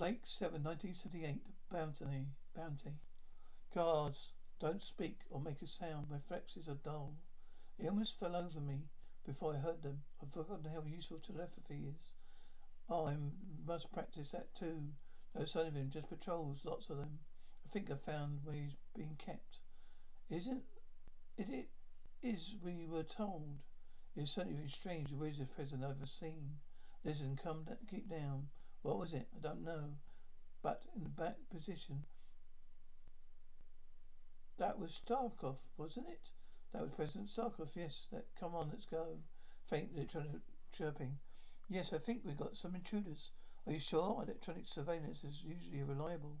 Blake 7, 1978. Bounty. Bounty. Guards, don't speak or make a sound. My reflexes are dull. They almost fell over me before I heard them. I've forgotten how useful telepathy is. Oh, I must practice that too. No sign of him, just patrols, lots of them. I think I found where he's being kept. Isn't it? It is we were told. It's certainly strange the weirdest present I've ever seen. Listen, come, keep down. What was it? I don't know. But in the back position. That was Sarkoff, wasn't it? That was President Sarkoff, yes. That, come on, let's go. Faint electronic chirping. Yes, I think we got some intruders. Are you sure? Electronic surveillance is usually reliable.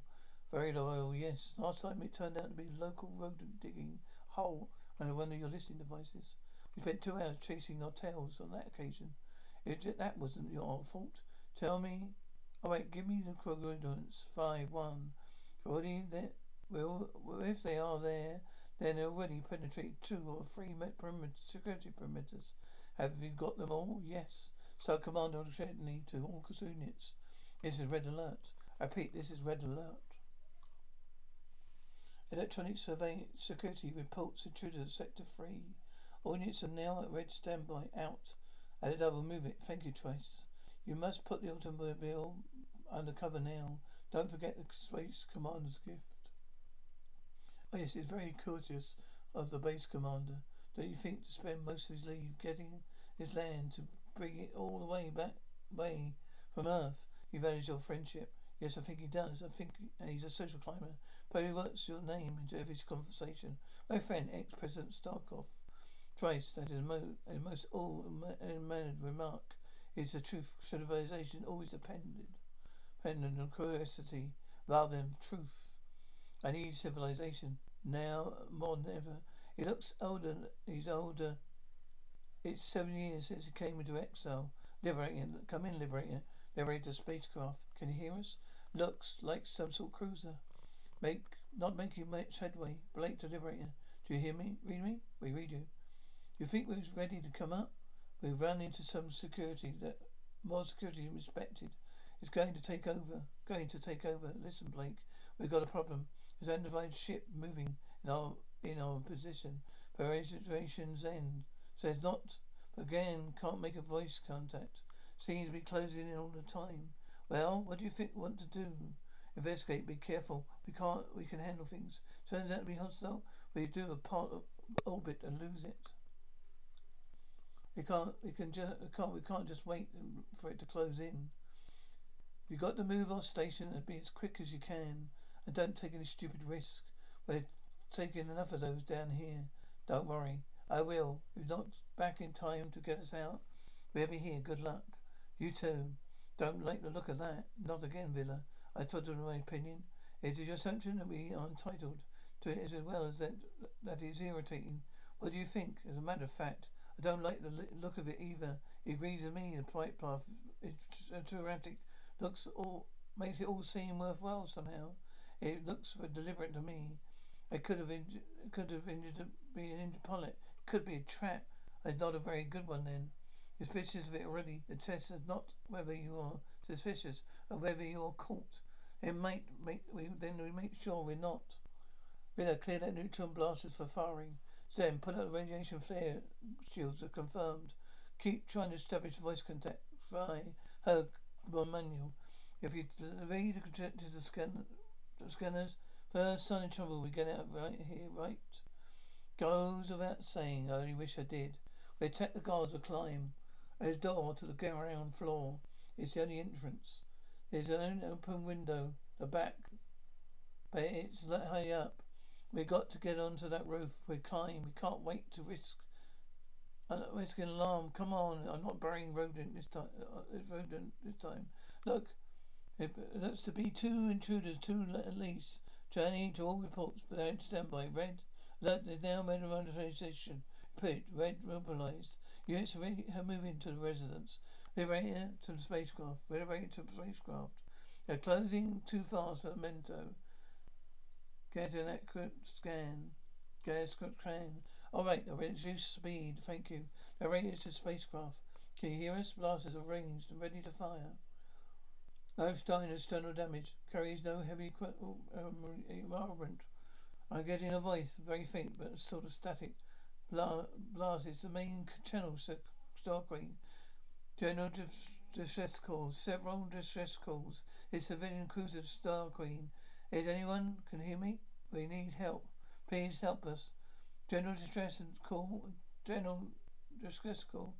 Very loyal, yes. Last time it turned out to be a local rodent digging hole under one of your listening devices. We spent two hours chasing our tails on that occasion. It, that wasn't your fault. Tell me. Oh wait, give me the coordinates. Five one. Already there. Well, if they are there, then they already penetrated two or three perimeter, security perimeters. Have you got them all? Yes. So command urgently to all units. This is red alert. I repeat, this is red alert. Electronic survey security reports intruders at sector three. All units are now at red standby out. At a double move it. Thank you, Trace. You must put the automobile under cover now. Don't forget the space commander's gift. Oh yes, it's very courteous of the base commander. Don't you think to spend most of his leave getting his land to bring it all the way back way from Earth? He values your friendship. Yes, I think he does. I think he's a social climber. Probably works your name into every conversation. My friend, ex-President Sarkoff. Trace, that is a, mo- a most all-mannered remark. It's the truth. Civilization always depended, dependent on curiosity rather than truth. I need civilization now more than ever. He looks older. He's older. It's seven years since he came into exile. Liberating. Come in, liberator. Liberate the spacecraft. Can you hear us? Looks like some sort of cruiser. Make not making much headway. Blake to liberator. Do you hear me? Read me? We read you. You think we're ready to come up? We've run into some security that more security than expected. It's going to take over. Going to take over. Listen, Blake. We've got a problem. There's an undefined ship moving in our in our position. Situation's end. Says not again, can't make a voice contact. Seems to be closing in all the time. Well, what do you think want to do? Investigate, be careful. We can't we can handle things. Turns out to be hostile, we do a part of orbit and lose it. We can't we can just can't we can't just wait for it to close in. You've got to move our station and be as quick as you can. And don't take any stupid risk. We're taking enough of those down here. Don't worry. I will. If not back in time to get us out, we'll be here. Good luck. You too. Don't like the look of that. Not again, Vila. I told you my opinion. It is your assumption that we are entitled to it as well as that that is irritating. What do you think? As a matter of fact, I don't like the look of it either. It agrees with me. The flight path is too erratic. Looks all makes it all seem worthwhile somehow. It looks deliberate to me. It could have inj- could have injured be an injured pilot. Could be a trap. It's not a very good one then. Suspicious of it already. The test is not whether you are suspicious or whether you're caught. It might make we then we make sure we're not. Vila, clear that neutron blasters for firing. Then put out the radiation flare shields are confirmed. Keep trying to establish voice contact. Fry her manual. If you read the the scan scanners. First sign of trouble, we get out right here, right? Goes without saying, I only wish I did. We attack the guards or climb. A door to the ground floor. It's the only entrance. There's an open window, the back, but it's that high up. We got to get onto that roof. We climb. We can't wait to risk uh, risk an alarm. Come on! I'm not burying rodent this time. Uh, rodent this time. Look, it looks to be two intruders, two at least. Journey to all reports, but stand by. Red alert is now made around the station. Put red mobilized. Units are moving to the residence. Liberator to the spacecraft. Liberator to the spacecraft. They're closing too fast at Mento. Get an accurate scan. Get an accurate scan. Alright, the reduce speed. Thank you. The Liberator to spacecraft. Can you hear us? Blasters are ranged and ready to fire. No dying external damage. Carries no heavy oh, um, armament. I'm getting a voice, very faint but sort of static. Bla- blast is the main channel, Star Queen. General distress calls, several distress calls. It's civilian cruiser Star Queen. Is anyone can hear me? We need help. Please help us. General distress call. General distress call.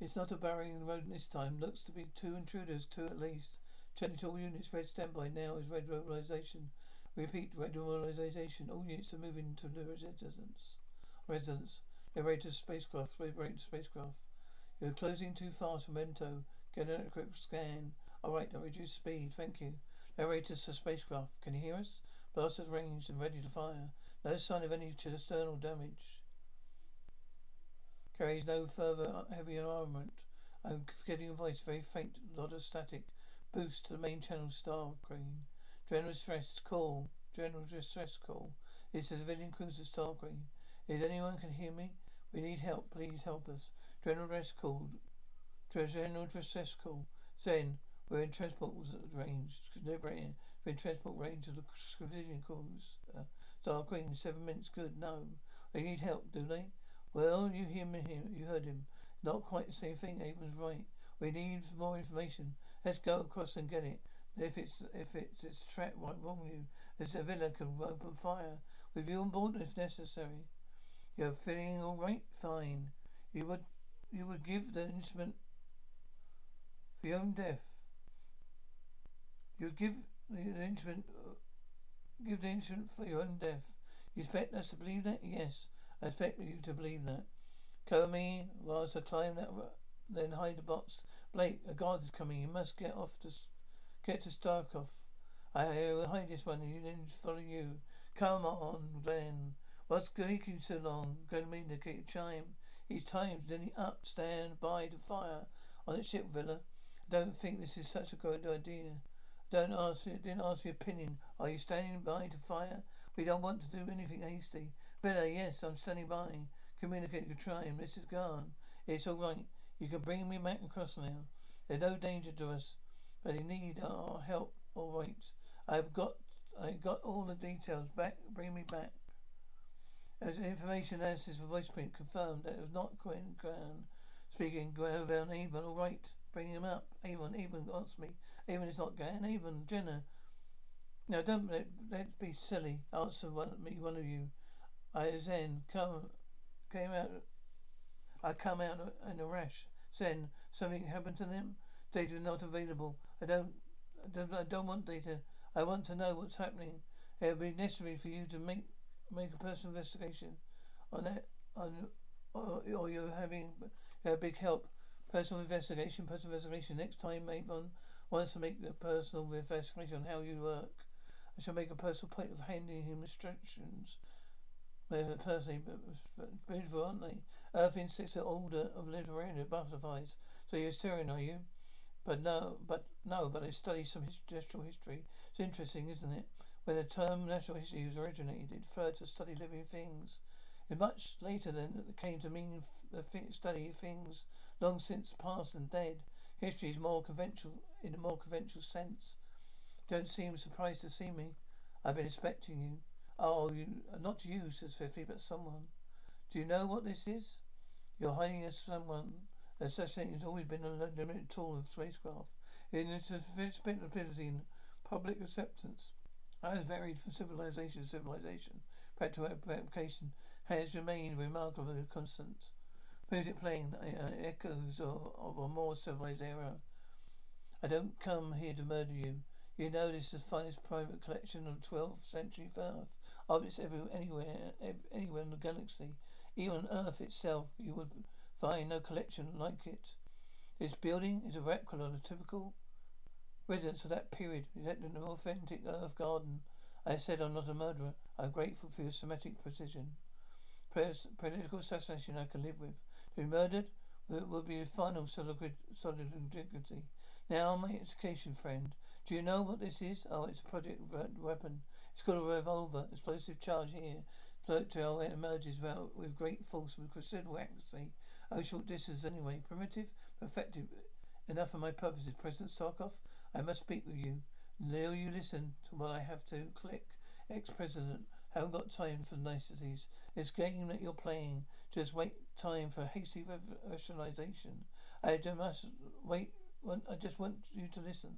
It's not a barring road this time. Looks to be two intruders, two at least. Checking to all units. Red standby now is red mobilization. Repeat red mobilization. All units are moving to the residence. Residence. Liberator spacecraft. Liberator spacecraft. You're closing too fast, Memento. Get a quick scan. Alright, I'll reduce speed. Thank you. Narrator to spacecraft. Can you hear us? Blasters ranged and ready to fire. No sign of any external damage. Carries no further heavy armament. Oh, I'm getting a voice very faint, lot of static. Boost to the main channel star queen. General stress call. General distress call. It's a civilian cruiser star queen. Is anyone can hear me? We need help. Please help us. General distress call. General distress call. Zen. We're in transport range. Liberating. We're in transport range of the civilian calls. Uh, star queen. Seven minutes. Good. No. They need help, do they? Well, you hear him, you heard him. Not quite the same thing. Avon's right. We need more information. Let's go across and get it. If it's if it's, it's a trap right wrong you, this Vila can open fire with you on board if necessary. You're feeling all right? Fine. You would you would give the instrument for your own death. You give the, the instrument give the instrument for your own death. You expect us to believe that? Yes. I expect you to believe that. Cover me whilst I climb that, then hide the box. Blake, a guard is coming. You must get off to get to Sarkoff. I will hide this one and you then follow you. Come on, Glenn. What's taking so long? Going to indicate a chime. Each time's nearly up. Stand by to fire on the ship Vila. I don't think this is such a good idea. Don't ask. Didn't ask your opinion. Are you standing by to fire? We don't want to do anything hasty. Vila, yes, I'm standing by. Communicate with Trime. This is gone. It's all right. You can bring me back across now. There's no danger to us, but you need our help. All right. I've got, I got all the details. Back, bring me back. As information analysis for voice print confirmed that it was not Quinn Crown speaking. Grovan Avon, all right. Bring him up. Avon, Avon wants me. Avon is not Gan. Avon, Jenna. Now don't let, let's be silly. Answer one, me, one of you. I then come came out. I come out in a rash. Then something happened to them. Data not available. I don't. I don't, I don't want data. I want to know what's happening. It will be necessary for you to make make a personal investigation on that. On or, or you're having a big help. Personal investigation. Personal investigation. Next time, Avon wants to make a personal investigation on how you work. I shall make a personal point of handing him instructions personally, but beautiful, aren't they? Earth insects are order of literary and butterflies. So you're Asturian, are you? But no, but no, but I study some natural history. It's interesting, isn't it? When the term natural history was originated, it referred to study living things. It's much later than it came to mean the study of things long since past and dead. History is more conventional in a more conventional sense. Don't seem surprised to see me. I've been expecting you. Oh, you, not you, says Fifi, but someone. Do you know what this is? You're hiding as someone. Assassination has always been a limited tool of spacecraft. In its ability and public acceptance has varied from civilization to civilization. Practical application has remained remarkably constant. Music playing uh, echoes of, of a more civilized era. I don't come here to murder you. You know this is the finest private collection of 12th century Earth objects every, anywhere, anywhere in the galaxy. Even on Earth itself, you would find no collection like it. This building is a replica of the typical residence of that period, Is an authentic Earth garden. I said I'm not a murderer. I'm grateful for your semantic precision. Pres- political assassination I can live with. To be murdered will, will be a final solid, solid dignity. Now, my education friend, Do you know what this is? Oh, it's a project weapon. It's got a revolver, explosive charge here. Projectile emerges well with great force with considerable accuracy. Oh, short distance anyway. Primitive, effective. Enough for my purposes, President Sarkoff. I must speak with you. Will you listen to what I have to click? Ex-President, haven't got time for niceties. This game that you're playing, just wait time for hasty rationalization. I just must wait. I just want you to listen.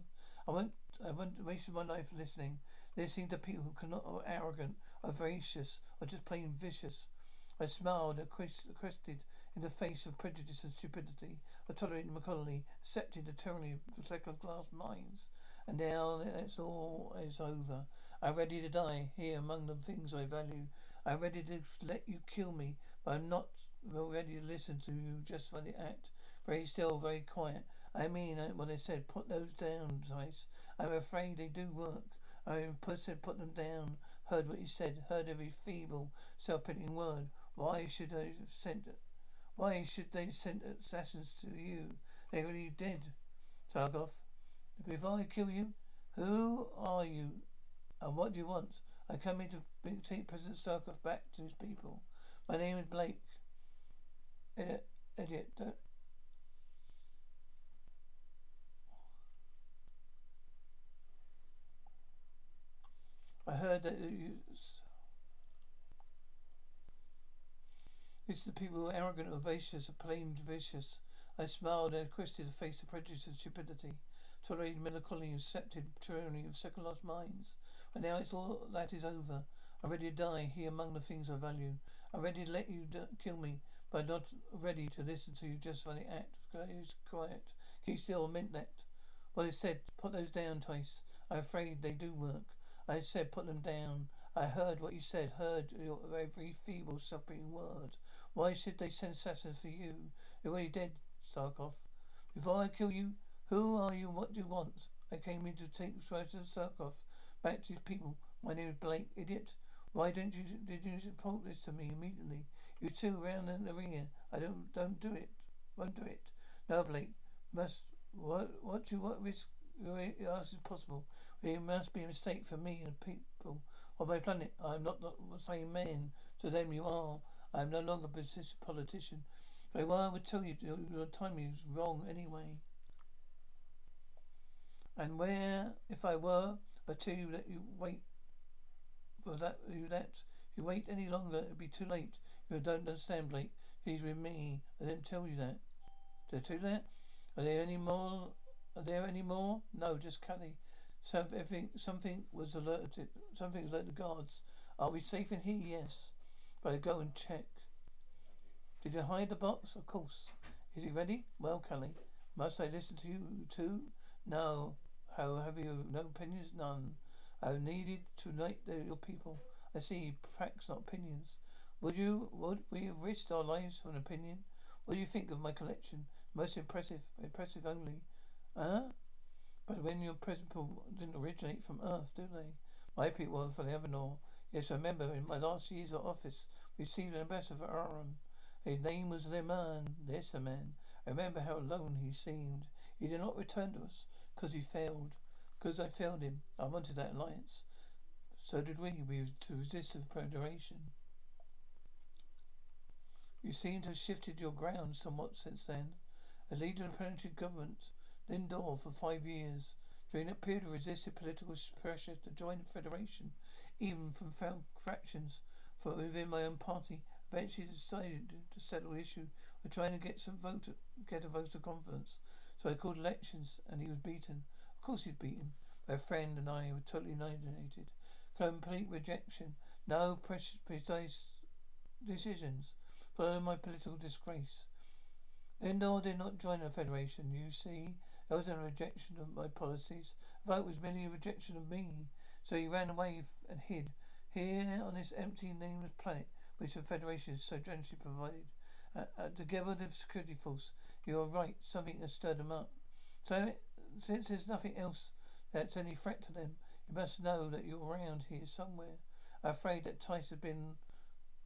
I won't. I won't waste my life listening, listening to people who cannot, are arrogant, or voracious, or just plain vicious. I smiled and quested in the face of prejudice and stupidity. I tolerated McConnelly, accepted the tyranny of second-class minds. And now it's all is over. I'm ready to die here among the things I value. I'm ready to let you kill me, but I'm not ready to listen to you just for the act. Very still, very quiet. I mean what I said. Put those down, Tyce. I'm afraid they do work. I said put them down. Heard what you said. Heard every feeble, self-pitying word. Why should I have sent it? Why should they send assassins to you? They're already dead. Sarkoff. If I kill you, who are you? And what do you want? I come here to take President Sarkoff back to his people. My name is Blake. Idiot. Idiot. Don't. I heard that you. It's the people who are arrogant or plain vicious. I smiled and requested to face the prejudice and stupidity, tolerated melancholy, and accepted tyranny of second-class minds. But now it's all that is over. I'm ready to die here among the things I value. I'm ready to let you d- kill me, but I'm not ready to listen to you just for the act. Quiet. Keep still. Meant that. What I said, put those down, Tyce. I'm afraid they do work. I said put them down. I heard what you said, heard your every feeble, suffering word. Why should they send assassins for you? You're already dead, Sarkoff. Before I kill you, who are you what do you want? I came here to take President Sarkoff back to his people. My name is Blake, idiot. Why don't you did you report this to me immediately? You two around in the ring. I don't don't do it. Won't do it. No, Blake. Must what what you what risk ask is possible. It must be a mistake for me and the people of my planet. I am not the same man to them you are. I am no longer a politician. Very well, I would tell you your timing is wrong anyway. And where, if I were, I tell you that you wait for that you that if you wait any longer it'll be too late. You don't understand, Blake. He's with me. I didn't tell you that. Did I tell you that? Are there any more are there any more? No, just Cally. Something something was alerted something alerted the guards. Are we safe in here? Yes. But I go and check. Did you hide the box? Of course. Is it ready? Well, Cally. Must I listen to you too? No. How have you no opinions? None. I have needed to unite your people. I see facts, not opinions. Would you would we have risked our lives for an opinion? What do you think of my collection? Most impressive impressive only. Huh? But when your people didn't originate from Earth, do they? My people were from Evernorth. Yes, I remember in my last year's of office, we received an ambassador for Aram. His name was Leman. Yes, a man. I remember how alone he seemed. He did not return to us because he failed. Because I failed him. I wanted that alliance. So did we. We to resist the Federation. You seem to have shifted your ground somewhat since then. A leader of the planetary government, Lindor, for five years. During that period, of resisted political pressure to join the Federation, even from factions for within my own party. Eventually decided to settle the issue by trying to get some vote, get a vote of confidence. So I called elections, and he was beaten. Of course he'd beaten. My friend and I were totally alienated. Complete rejection. No precise decisions. Follow my political disgrace. Lindor did not join the Federation, you see. That was a rejection of my policies. The vote was merely a rejection of me. So he ran away and hid. Here on this empty, nameless planet, which the Federation so generously provided. Uh, uh, together with the security force, you are right, something has stirred them up. So, since there's nothing else that's any threat to them, you must know that you're around here somewhere. I'm afraid that Tyce has been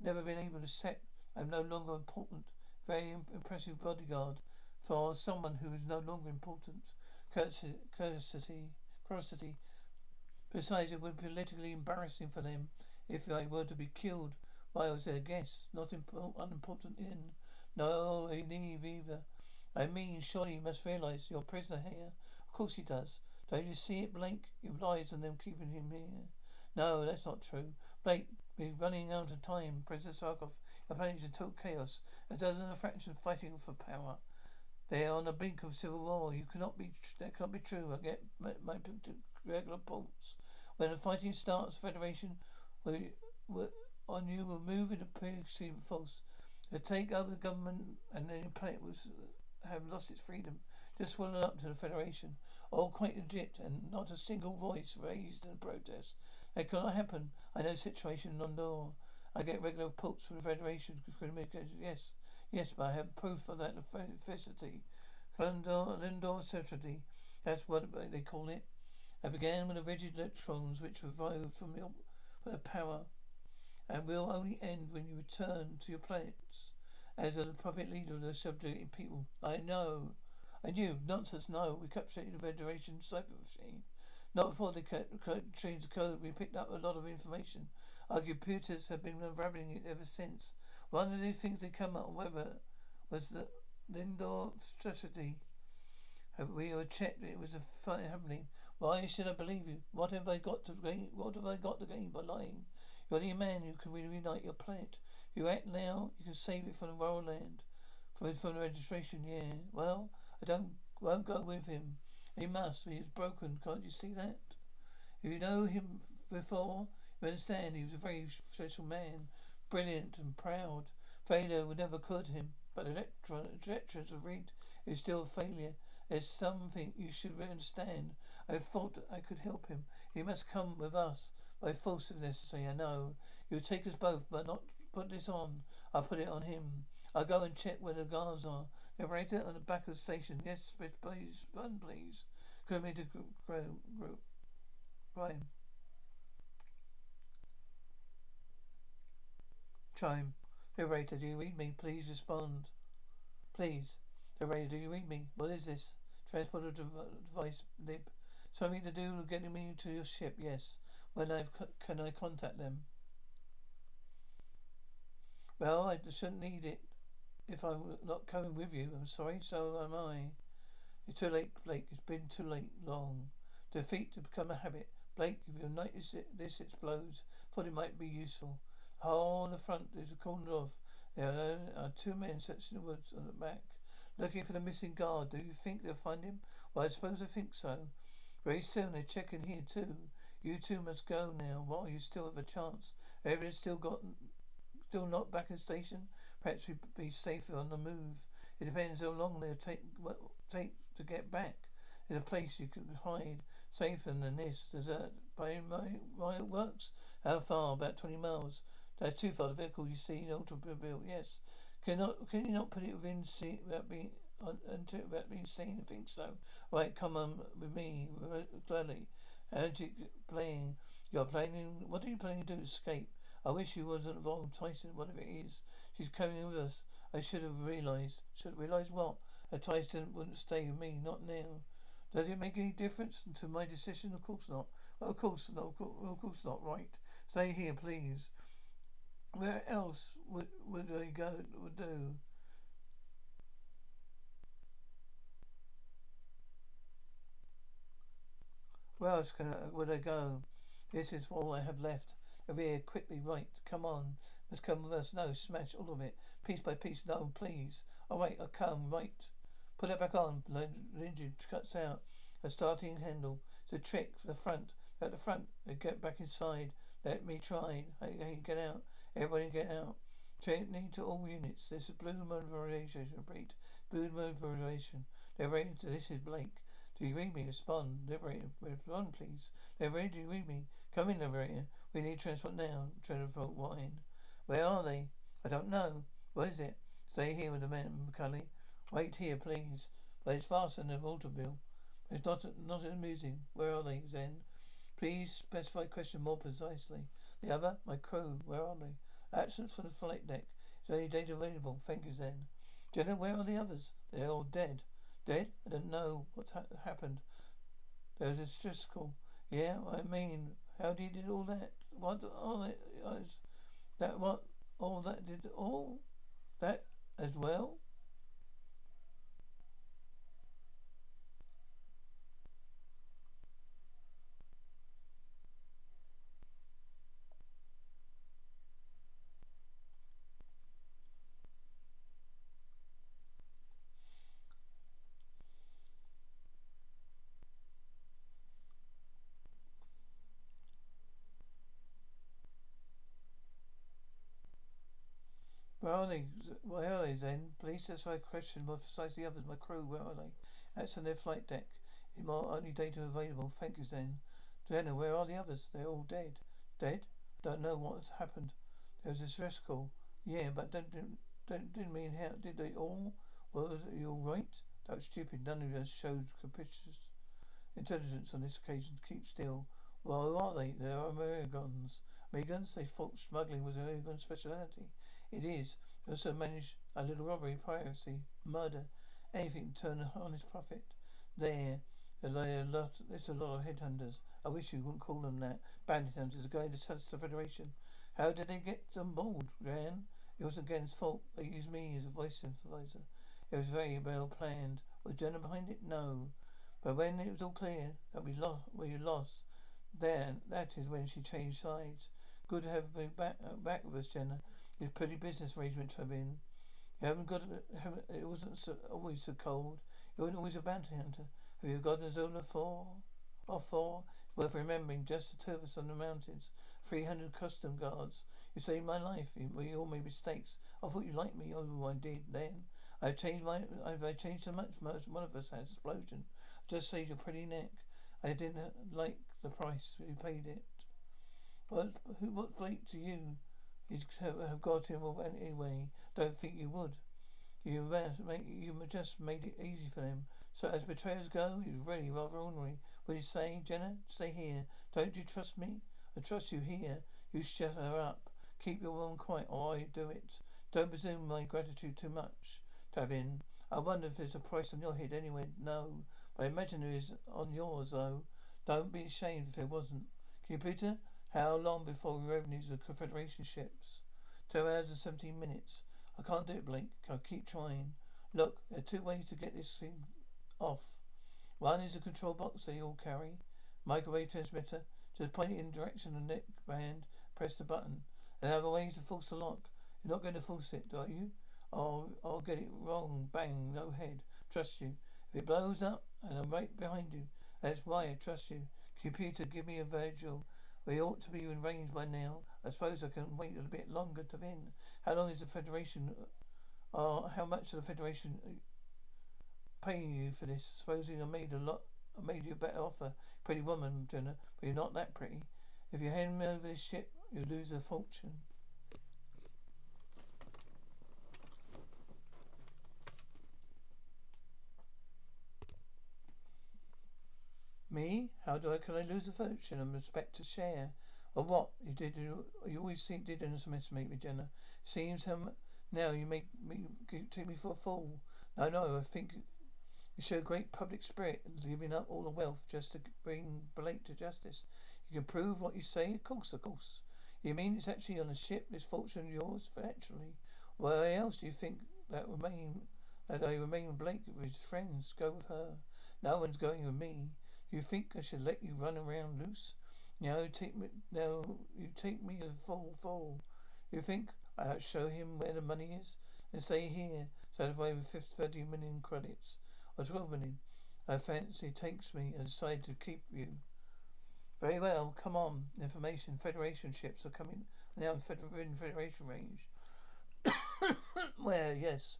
never been able to set. I'm no longer important. Very impressive bodyguard for someone who is no longer important. Courtesy, courtesy. Besides, it would be politically embarrassing for them if I were to be killed while I was their guest, not impo- unimportant in. No, leave either. I mean, surely you must realize you're a prisoner here. Of course he does. Don't you see it, Blake? You lied on them keeping him here. No, that's not true. Blake, we're running out of time. President Sarkoff, your planet's in total chaos. A dozen of factions fighting for power. They are on the brink of civil war. You cannot be. That cannot be true. I get my, my regular reports. When the fighting starts, Federation will, will on you will move into perceived force to take over the government, and then the planet will uh, have lost its freedom. Just swollen up to the Federation. All quite legit, and not a single voice raised in protest. That cannot happen. I know situation in Lindor. I get regular reports from the Federation. Yes, yes, but I have proof of that necessity. Lindor, Lindor certainty. That's what they call it. I began with the rigid electrons which revived from the, from the power and will only end when you return to your planets as a puppet leader of the subjugated people. I know. I knew. Nonsense, no. We captured the Federation cyber machine. Not before they changed the code. We picked up a lot of information. Our computers have been unraveling it ever since. One of the things they come up with was the Lindor strategy. We were checked. It was a fight happening. Why should I believe you? What have I got to gain? What have I got to gain by lying? You're the man who can reunite your planet. If you act now, you can save it from the royal land. From, from the registration, yeah. Well, I don't won't go with him. He must. He is broken. Can't you see that? If you know him before, you understand he was a very special man, brilliant and proud. Failure would never could him, but the electrons of read is still a failure. There's something you should understand. I thought I could help him. He must come with us. By force if necessary, I know. You'll take us both, but not put this on. I'll put it on him. I'll go and check where the guards are. The operator on the back of the station. Yes, please, run, please. Come into group. group. Graham. Chime. The operator, do you read me? Please respond. Please. The operator, do you read me? What is this? Transporter device, lib. Something to do with getting me to your ship, yes. When I can I contact them? Well, I shouldn't need it if I'm not coming with you. I'm sorry, so am I. It's too late, Blake. It's been too late, long. Defeat to become a habit. Blake, if you notice it, this explodes, thought it might be useful. Hole in the front is cornered off. There are two men searching the woods on the back, looking for the missing guard. Do you think they'll find him? Well, I suppose I think so. Very soon they check in here too. You two must go now while you still have a chance. Everyone's still got, still not back in station. Perhaps we'd be safer on the move. It depends how long they'll take, take to get back. There's a place you can hide safer than this. Desert by my, my works. How far? About twenty miles. That's too far. The vehicle you see in automobile. Yes. Can not can you not put it within seat without being until without being seen? Think so. Right, come on with me gladly. Energy playing. You're planning. What are you planning to do? Escape. I wish you wasn't involved. Tyson, whatever it is, she's coming with us. I should have realized. Should have realized what? That Tyson wouldn't stay with me. Not now. Does it make any difference to my decision? Of course not. Well, of course not. Of course not. Right. Stay here, please. Where else would would I go? Would do? Where else can I, would I go? This is all I have left. Avir, quickly, right. Come on. Must come with us. No, smash all of it. Piece by piece. No, please. All right, I'll come. Right. Put it back on. Lindsay cuts out a starting handle. It's a trick for the front. At the front, they get back inside. Let me try. Hey, get out. Everybody get out. Training to all units. This is blue mobilization. Repeat. Blue mobilization. They're ready to. This is Blake. Do you read me? Respond. Liberator. Respond, please. Liberator, do you read me? Come in, Liberator. We need transport now. Transport wine. Where are they? I don't know. What is it? Stay here with the men, McCully. Wait here, please. But it's faster than the automobile. It's not not amusing. Where are they, Zen? Please specify question more precisely. The other? My crew. Where are they? Absence from the flight deck. Is there any data available? Thank you, Zen. Jenna, where are the others? They're all dead. Dead? I don't know what ha- happened. There was a Driscoll. Yeah, I mean, how did he do all that? What all that? That what? All that did all that as well? Where are they? Then? Police my question. More precisely others. My crew, where are they? That's on their flight deck. In my only data available. Thank you, Zen. Jenna, where are the others? They're all dead. Dead? Don't know what's happened. There was this rescue. call. Yeah, but don't, don't, didn't mean how, did they all? Well, was you all right? That was stupid. None of us showed capricious intelligence on this occasion. Keep still. Well, are they? They are Americans. Americans? They thought smuggling was American speciality. It is. Also manage a little robbery, piracy, murder, anything to turn a honest profit. There, there's a lot, there's a lot of headhunters. I wish you wouldn't call them that. Bandit hunters are going to the Federation. How did they get on board, Jan? It wasn't Gen's fault. They used me as a voice supervisor. It was very well planned. Was Jenna behind it? No. But when it was all clear that we lost, we lost, then that is when she changed sides. Good to have you back, uh, back with us, Jenna. It's a pretty business arrangement to have in. You haven't got haven't, it wasn't so, always so cold. You weren't always a bounty hunter. Have you got a zone of four? Or four? Worth remembering just the two of us on the mountains. Three hundred custom guards. You saved my life. We all made mistakes. I thought you liked me. Oh, I did then. I've changed my. I've I changed so much. Most one of us has explosion. Just saved your pretty neck. I didn't like the price you paid it. What? Who? What Blake to you? You'd have got him anyway. Don't think you would. You you just made it easy for him. So as betrayers go, he's really rather ornery. What you say, Jenna? Stay here. Don't you trust me? I trust you here. You shut her up. Keep your room quiet, or I do it. Don't presume my gratitude too much. Tarvin, I wonder if there's a price on your head anyway. No, but I imagine there is on yours, though. Don't be ashamed if there wasn't. Computer, how long before revenues the Confederation ships? Two hours and seventeen minutes. I can't do it, Blake. I'll keep trying. Look, there are two ways to get this thing off. One is a control box they all carry. Microwave transmitter. Just point it in the direction of the neck band. Press the button. Another way is to force the lock. You're not going to force it, are you? I'll, I'll get it wrong. Bang. No head. Trust you. If it blows up and I'm right behind you, that's why I trust you. Computer, give me a Virgil. We ought to be in range by now. I suppose I can wait a bit longer to win. How long is the Federation? Uh, how much of the Federation uh, paying you for this? Supposing I made a lot, I made you a better offer, pretty woman, Jenna, but you're not that pretty. If you hand me over this ship, you lose a fortune. Me? How do I can I lose a fortune and respect to share? Or what? You did you, you always think did underestimate me, Jenna. Seems him now you make me take me for a fool. No, no, I think you show great public spirit giving up all the wealth just to bring Blake to justice. You can prove what you say, of course, of course. You mean it's actually on the ship, this fortune yours, actually? Why else do you think that remain that I remain Blake with his friends? Go with her. No one's going with me. You think I should let you run around loose? Now take me. Now you take me as fool. Fool. You think I show him where the money is and stay here, satisfied with 50, 30 million credits or 12 million. I fancy takes me and decide to keep you. Very well, come on. Information Federation ships are coming now in Federation range. Where, yes.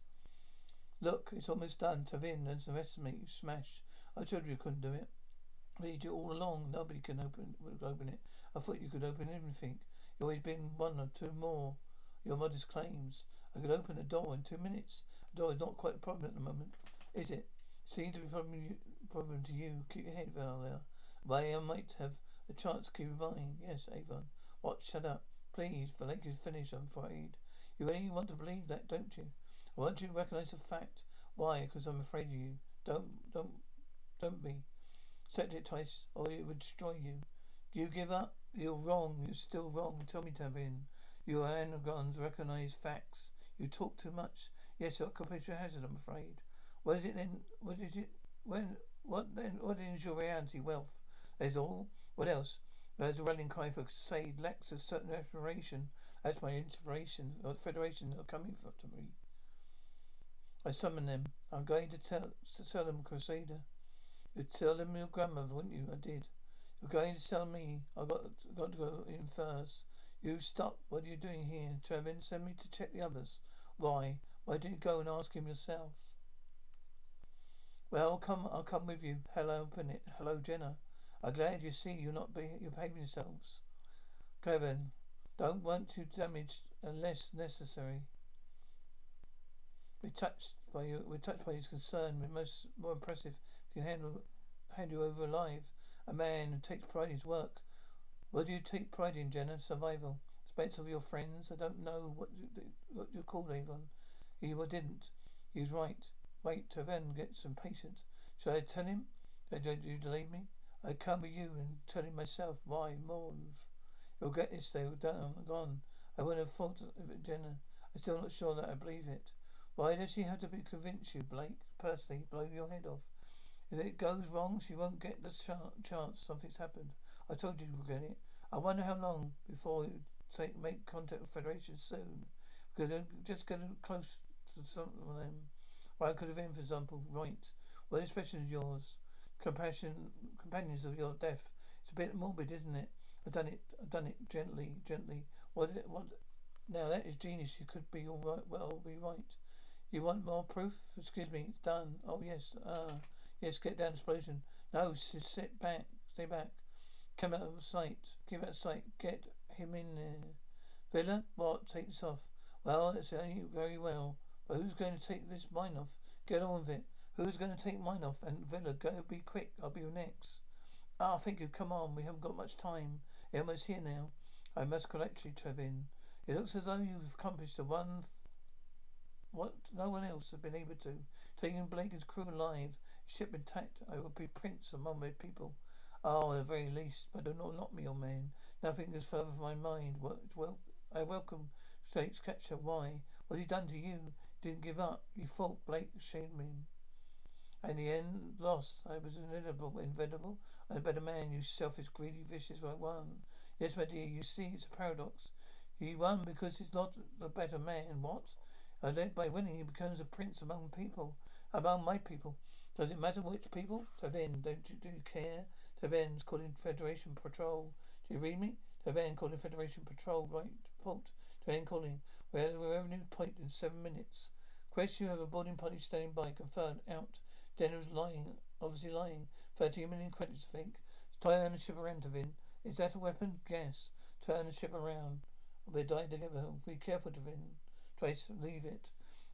Look, it's almost done. Tarvin and the rest of me smash. I told you you couldn't do it. Read you all along. Nobody can open open it. I thought you could open anything. You've always been one or two more. Your modest claims. I could open a door in two minutes. The door is not quite a problem at the moment, is it? Seems to be a problem, problem to you. Keep your head well there. Why I might have a chance to keep in mind. Yes, Avon. What? Shut up. Please, the lake is finished, I'm afraid. You really want to believe that, don't you? I want you to recognize the fact. Why? Because I'm afraid of you. Don't, don't, don't be. Accept it twice, or it would destroy you. You give up? You're wrong. You're still wrong. Tell me, Tevin. You are anagrams, recognize facts. You talk too much. Yes, your occupational hazard, I'm afraid. What is it then? What is it? When? What then? What is your reality? Wealth. That's all. What else? There's a rallying cry for say lacks a certain aspiration. That's my inspiration. Or federation are coming for to me. I summon them. I'm going to tell to tell them, Crusader. You'd tell them your grandmother, wouldn't you? I did. You're going to tell me I got got to go in first. You stop. What are you doing here? Trevin, send me to check the others. Why? Why didn't you go and ask him yourself? Well, I'll come. I'll come with you. Hello, Bennett. Hello, Jenna. I'm glad you see you're not be, you're behaving yourselves. Kevin, don't want to damage unless necessary. We're touched by you. We're touched by his concern. We're most more impressive you handle hand you over alive. A man who takes pride in his work. What do you take pride in, Jenna? Survival. Expense of your friends. I don't know what you, what you called Avon. He didn't. He was right. Wait till then get some patience. Shall I tell him that you delayed me? I come with you and tell him myself. Why? More. You'll get this day done. Gone. I wouldn't have thought of it, Jenna. I'm still not sure that I believe it. Why does she have to be convince you, Blake? Personally, blow your head off. If it goes wrong, she won't get the ch- chance something's happened. I told you you'll get it. I wonder how long before you take make contact with Federation soon. Because they're just getting close to some of them. Well, I could have been, for example, right. Well, especially yours. Compassion, companions of your death. It's a bit morbid, isn't it? I've done it. I've done it gently, gently. What? What? Now that is genius. You could be all right. Well, be right. You want more proof? Excuse me. Done. Oh yes. Ah. Uh, yes. Get down. Explosion. No. Sit back. Stay back. Come out of sight. Give out of sight. Get him in there. Vila. What? Take this off. Well, it's only very well. But who's going to take this mine off? Get on with it. Who's going to take mine off? And Vila, go be quick. I'll be your next. Ah, thank you. Come on. We haven't got much time. We're almost here now. I must collect you, Trevin. It looks as though you've accomplished the one what no one else has been able to. Taking Blaken's crew alive, ship intact, I will be prince among my people. Oh, at the very least, but do not knock me, old man. Nothing is further from my mind. What, well, I welcome State's catcher. Why? What he done to you? Didn't give up. You fought Blake, shamed me. In the end, lost. I was inevitable, inevitable. I'm a better man. You selfish, greedy, vicious. I won. Yes, my dear. You see, it's a paradox. He won because he's not a better man. What? I led by winning, he becomes a prince among people, among my people. Does it matter which people? Tarvin, don't you do you care? Tarvin's calling Federation Patrol. Do you read me? Tarvin calling Federation Patrol. Right, report. Tarvin calling. We're at revenue point in seven minutes. Quest, you have a boarding party standing by. Confirmed. Out. Denner's lying. Obviously lying. Thirteen million credits, I think. Turn the ship around, Tarvin. Is that a weapon? Gas. Turn the ship around. They die together. Be careful, Tarvin. Try leave it.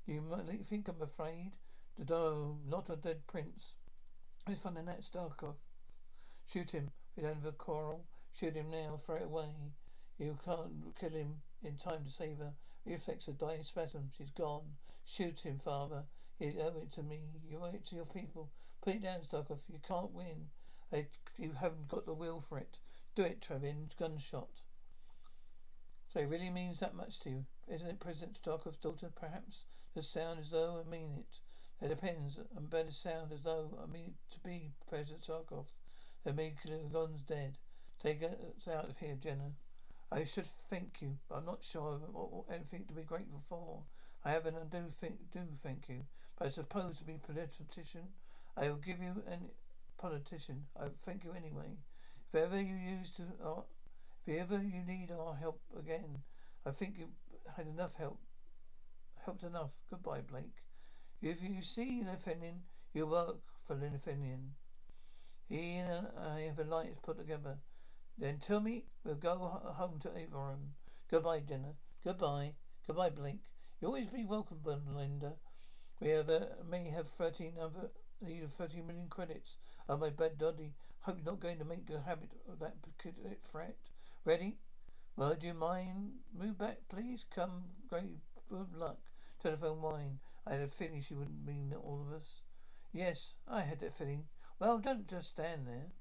You might think I'm afraid. No, not a dead prince. It's fun in that Sarkoff. Shoot him. We don't have a quarrel. Shoot him now. Throw it away. You can't kill him in time to save her. Reflex a dying spasm. She's gone. Shoot him, father. You owe it to me. You owe it to your people. Put it down, Sarkoff. You can't win. I, you haven't got the will for it. Do it, Trevin. Gunshot. So it really means that much to you. Isn't it President Sarkoff's daughter, perhaps? The sound as though I mean it. It depends. I'm better sound as though I mean to be President Sarkoff. The Megalon's dead. Take us out of here, Jenna. I should thank you, but I'm not sure what, anything to be grateful for. I haven't and do think do thank you. But I suppose to be politician, I will give you an politician. I thank you anyway. If ever you use to uh, if ever you need our help again, I think you had enough help. Helped enough. Goodbye, Blake. If you see Lefenian, you work for Lefenian. He and I have a light put together. Then tell me we'll go home to Avon. Goodbye, Jenna. Goodbye. Goodbye, Blake. You always be welcome, Belinda. We have uh, may have thirteen other need thirty million credits. Oh my bad doddy. Hope you're not going to make a habit of that threat. Ready? Well, do you mind? Move back, please. Come. Great good luck. Telephone whine. I had a feeling she wouldn't mean all of us. Yes, I had that feeling. Well, don't just stand there.